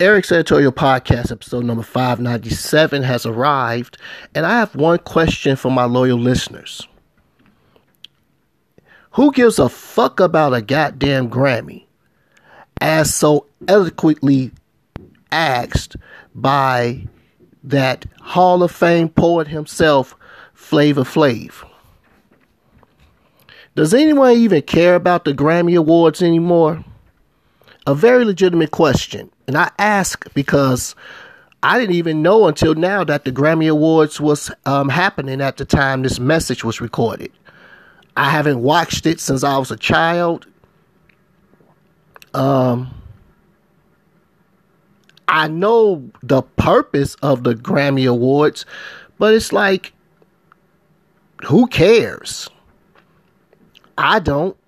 Eric's editorial podcast, episode number 597, has arrived, and I have one question for my loyal listeners. Who gives a fuck about a goddamn Grammy? As so eloquently asked by that Hall of Fame poet himself, Flavor Flav. Does anyone even care about the Grammy Awards anymore? A very legitimate question. And I ask because I didn't even know until now that the Grammy Awards was um, happening at the time this message was recorded. I haven't watched it since I was a child. Um, I know the purpose of the Grammy Awards, but it's like, who cares? I don't.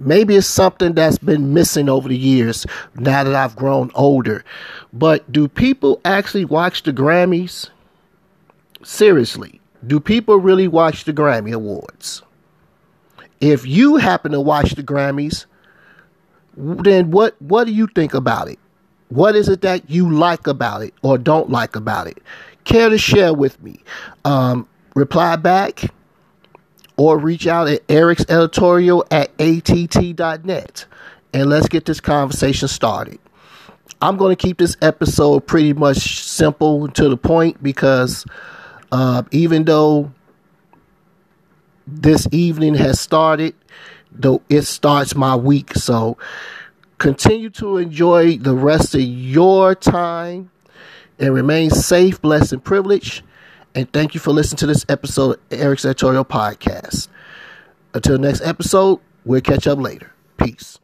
Maybe it's something that's been missing over the years now that I've grown older. But do people actually watch the Grammys? Seriously, do people really watch the Grammy Awards? If you happen to watch the Grammys, then what what do you think about it? What is it that you like about it or don't like about it? Care to share with me? Um, reply back or reach out at Eric's editorial at att.net and let's get this conversation started. I'm going to keep this episode pretty much simple to the point because uh, even though this evening has started, though it starts my week. So continue to enjoy the rest of your time and remain safe, blessed, and privileged. And thank you for listening to this episode of Eric's Editorial Podcast. Until next episode, we'll catch up later. Peace.